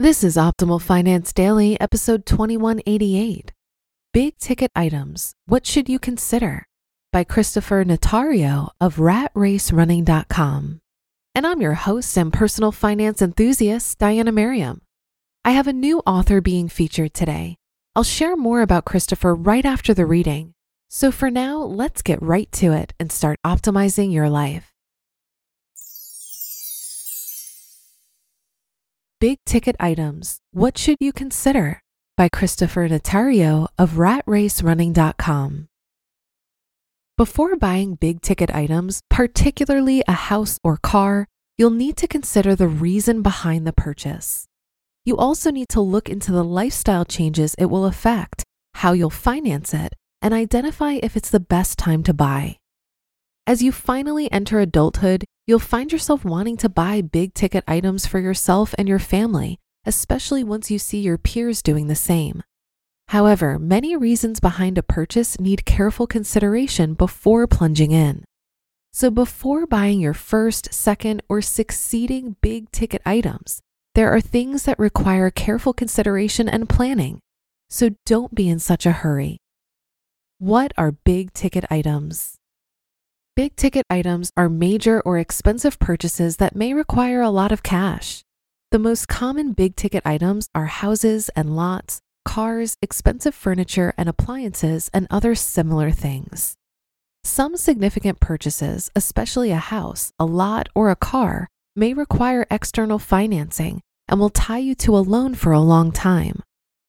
This is Optimal Finance Daily, episode 2188. Big Ticket Items What Should You Consider? by Christopher Notario of RatRaceRunning.com. And I'm your host and personal finance enthusiast, Diania Merriam. I have a new author being featured today. I'll share more about Christopher right after the reading. So for now, let's get right to it and start optimizing your life. Big Ticket Items What Should You Consider? by Christopher Notario of RatRaceRunning.com. Before buying big ticket items, particularly a house or car, you'll need to consider the reason behind the purchase. You also need to look into the lifestyle changes it will affect, how you'll finance it, and identify if it's the best time to buy. As you finally enter adulthood, you'll find yourself wanting to buy big ticket items for yourself and your family, especially once you see your peers doing the same. However, many reasons behind a purchase need careful consideration before plunging in. So, before buying your first, second, or succeeding big ticket items, there are things that require careful consideration and planning. So, don't be in such a hurry. What are big ticket items? Big ticket items are major or expensive purchases that may require a lot of cash. The most common big ticket items are houses and lots, cars, expensive furniture and appliances, and other similar things. Some significant purchases, especially a house, a lot, or a car, may require external financing and will tie you to a loan for a long time.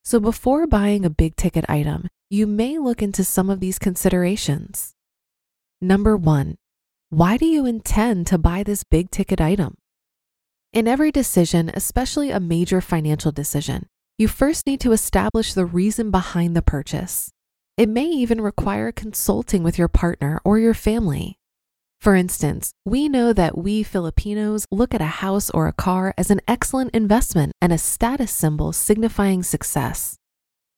So before buying a big ticket item, you may look into some of these considerations. Number one, why do you intend to buy this big ticket item? In every decision, especially a major financial decision, you first need to establish the reason behind the purchase. It may even require consulting with your partner or your family. For instance, we know that we Filipinos look at a house or a car as an excellent investment and a status symbol signifying success.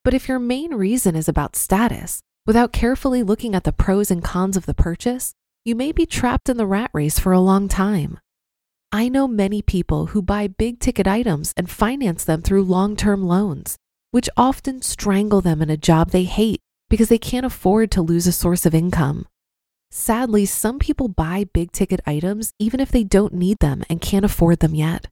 But if your main reason is about status, without carefully looking at the pros and cons of the purchase, you may be trapped in the rat race for a long time. I know many people who buy big ticket items and finance them through long term loans, which often strangle them in a job they hate because they can't afford to lose a source of income. Sadly, some people buy big ticket items even if they don't need them and can't afford them yet.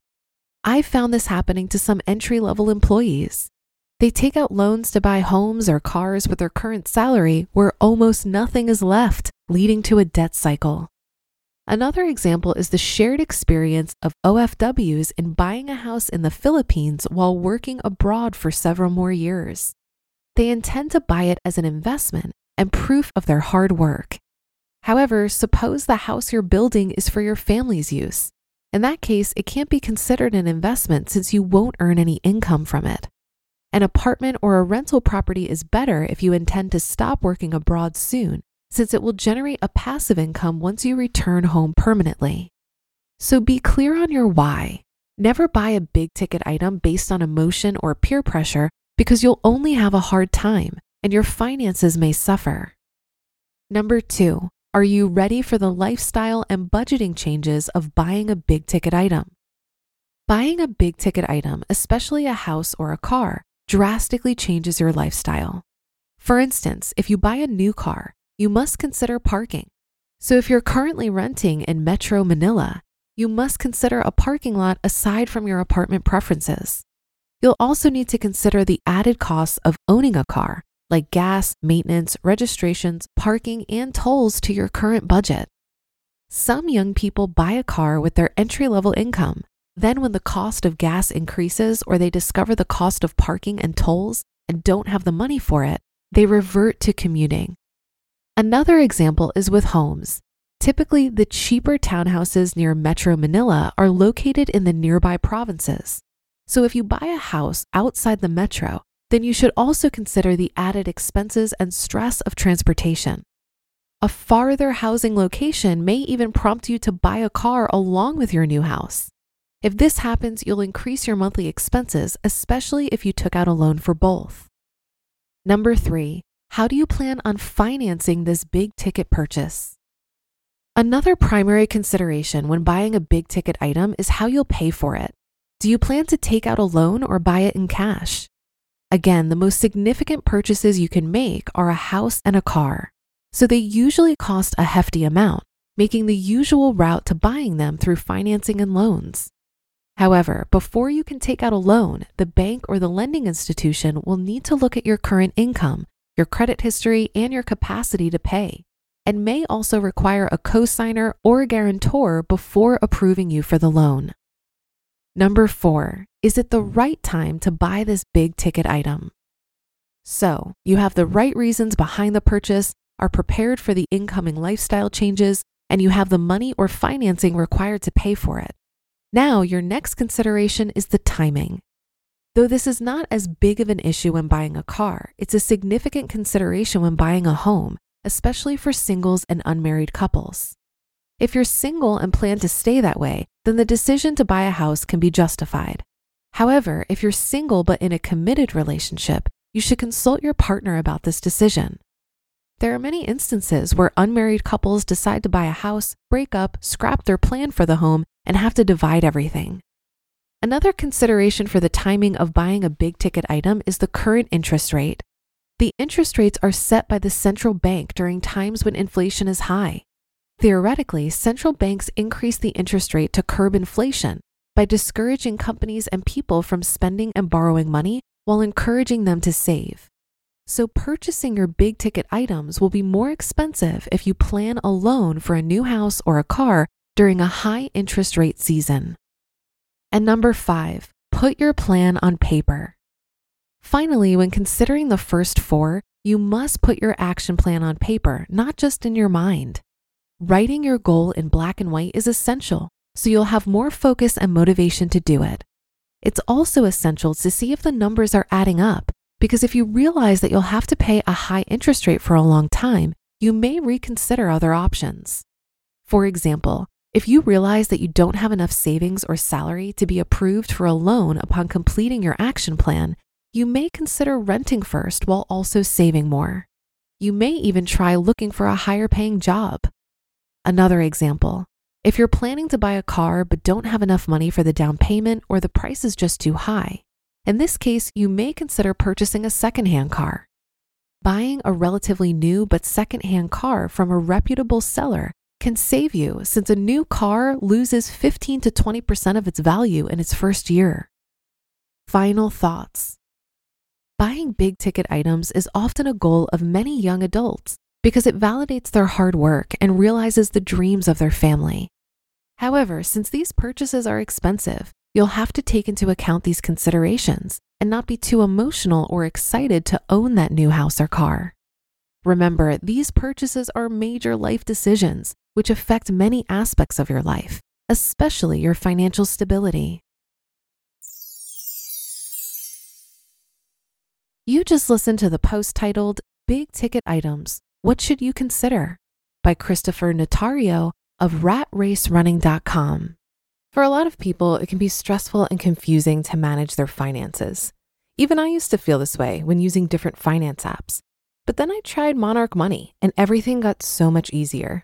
I've found this happening to some entry level employees. They take out loans to buy homes or cars with their current salary where almost nothing is left, leading to a debt cycle. Another example is the shared experience of OFWs in buying a house in the Philippines while working abroad for several more years. They intend to buy it as an investment and proof of their hard work. However, suppose the house you're building is for your family's use. In that case, it can't be considered an investment since you won't earn any income from it. An apartment or a rental property is better if you intend to stop working abroad soon, since it will generate a passive income once you return home permanently. So be clear on your why. Never buy a big ticket item based on emotion or peer pressure because you'll only have a hard time and your finances may suffer. Number two, are you ready for the lifestyle and budgeting changes of buying a big ticket item? Buying a big ticket item, especially a house or a car, drastically changes your lifestyle. For instance, if you buy a new car, you must consider parking. So if you're currently renting in Metro Manila, you must consider a parking lot aside from your apartment preferences. You'll also need to consider the added costs of owning a car, like gas, maintenance, registrations, parking, and tolls to your current budget. Some young people buy a car with their entry level income. Then, when the cost of gas increases or they discover the cost of parking and tolls and don't have the money for it, they revert to commuting. Another example is with homes. Typically, the cheaper townhouses near Metro Manila are located in the nearby provinces. So, if you buy a house outside the metro, then you should also consider the added expenses and stress of transportation. A farther housing location may even prompt you to buy a car along with your new house. If this happens, you'll increase your monthly expenses, especially if you took out a loan for both. Number three, how do you plan on financing this big ticket purchase? Another primary consideration when buying a big ticket item is how you'll pay for it. Do you plan to take out a loan or buy it in cash? Again, the most significant purchases you can make are a house and a car. So they usually cost a hefty amount, making the usual route to buying them through financing and loans. However, before you can take out a loan, the bank or the lending institution will need to look at your current income, your credit history, and your capacity to pay, and may also require a cosigner or a guarantor before approving you for the loan. Number four, is it the right time to buy this big ticket item? So, you have the right reasons behind the purchase, are prepared for the incoming lifestyle changes, and you have the money or financing required to pay for it. Now, your next consideration is the timing. Though this is not as big of an issue when buying a car, it's a significant consideration when buying a home, especially for singles and unmarried couples. If you're single and plan to stay that way, then the decision to buy a house can be justified. However, if you're single but in a committed relationship, you should consult your partner about this decision. There are many instances where unmarried couples decide to buy a house, break up, scrap their plan for the home, and have to divide everything. Another consideration for the timing of buying a big ticket item is the current interest rate. The interest rates are set by the central bank during times when inflation is high. Theoretically, central banks increase the interest rate to curb inflation by discouraging companies and people from spending and borrowing money while encouraging them to save. So, purchasing your big ticket items will be more expensive if you plan a loan for a new house or a car during a high interest rate season. And number five, put your plan on paper. Finally, when considering the first four, you must put your action plan on paper, not just in your mind. Writing your goal in black and white is essential, so you'll have more focus and motivation to do it. It's also essential to see if the numbers are adding up, because if you realize that you'll have to pay a high interest rate for a long time, you may reconsider other options. For example, if you realize that you don't have enough savings or salary to be approved for a loan upon completing your action plan, you may consider renting first while also saving more. You may even try looking for a higher paying job. Another example if you're planning to buy a car but don't have enough money for the down payment or the price is just too high, in this case, you may consider purchasing a secondhand car. Buying a relatively new but secondhand car from a reputable seller can save you since a new car loses 15 to 20% of its value in its first year. Final thoughts Buying big ticket items is often a goal of many young adults because it validates their hard work and realizes the dreams of their family. However, since these purchases are expensive, you'll have to take into account these considerations and not be too emotional or excited to own that new house or car. Remember, these purchases are major life decisions which affect many aspects of your life, especially your financial stability. You just listened to the post titled Big Ticket Items what Should You Consider? by Christopher Notario of ratracerunning.com. For a lot of people, it can be stressful and confusing to manage their finances. Even I used to feel this way when using different finance apps. But then I tried Monarch Money and everything got so much easier.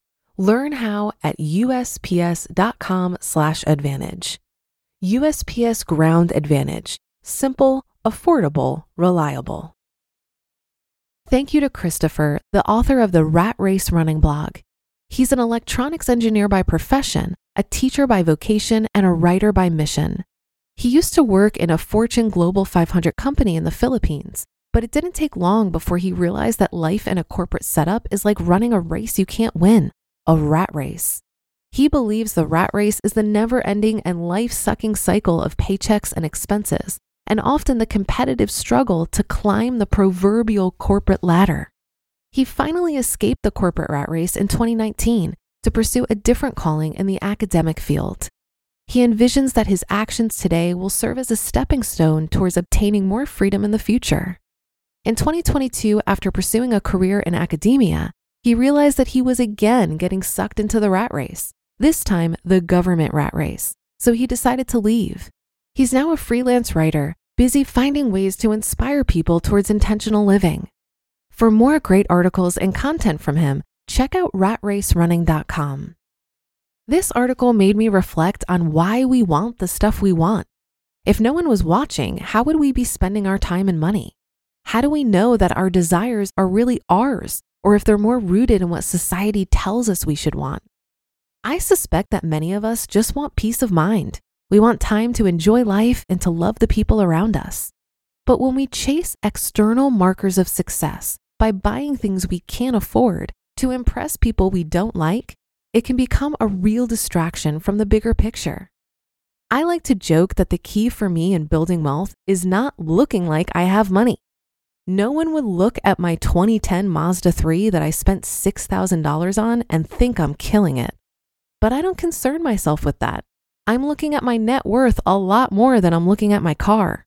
Learn how at USPS.com/slash advantage. USPS Ground Advantage. Simple, affordable, reliable. Thank you to Christopher, the author of the Rat Race Running blog. He's an electronics engineer by profession, a teacher by vocation, and a writer by mission. He used to work in a Fortune Global 500 company in the Philippines, but it didn't take long before he realized that life in a corporate setup is like running a race you can't win a rat race. He believes the rat race is the never ending and life sucking cycle of paychecks and expenses, and often the competitive struggle to climb the proverbial corporate ladder. He finally escaped the corporate rat race in 2019 to pursue a different calling in the academic field. He envisions that his actions today will serve as a stepping stone towards obtaining more freedom in the future. In 2022, after pursuing a career in academia, he realized that he was again getting sucked into the rat race, this time the government rat race, so he decided to leave. He's now a freelance writer, busy finding ways to inspire people towards intentional living. For more great articles and content from him, check out ratracerunning.com. This article made me reflect on why we want the stuff we want. If no one was watching, how would we be spending our time and money? How do we know that our desires are really ours or if they're more rooted in what society tells us we should want. I suspect that many of us just want peace of mind. We want time to enjoy life and to love the people around us. But when we chase external markers of success by buying things we can't afford to impress people we don't like, it can become a real distraction from the bigger picture. I like to joke that the key for me in building wealth is not looking like I have money no one would look at my 2010 Mazda 3 that I spent $6,000 on and think I'm killing it. But I don't concern myself with that. I'm looking at my net worth a lot more than I'm looking at my car.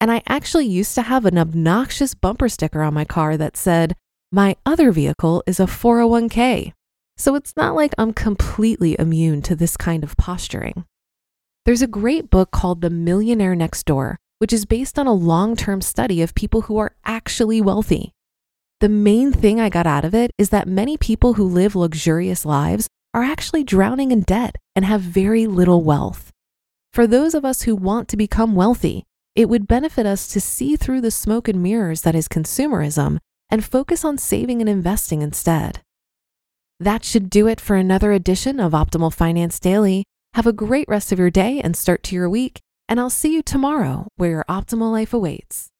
And I actually used to have an obnoxious bumper sticker on my car that said, My other vehicle is a 401k. So it's not like I'm completely immune to this kind of posturing. There's a great book called The Millionaire Next Door which is based on a long term study of people who are actually wealthy. The main thing I got out of it is that many people who live luxurious lives are actually drowning in debt and have very little wealth. For those of us who want to become wealthy, it would benefit us to see through the smoke and mirrors that is consumerism and focus on saving and investing instead. That should do it for another edition of Optimal Finance Daily. Have a great rest of your day and start to your week and I'll see you tomorrow where your optimal life awaits.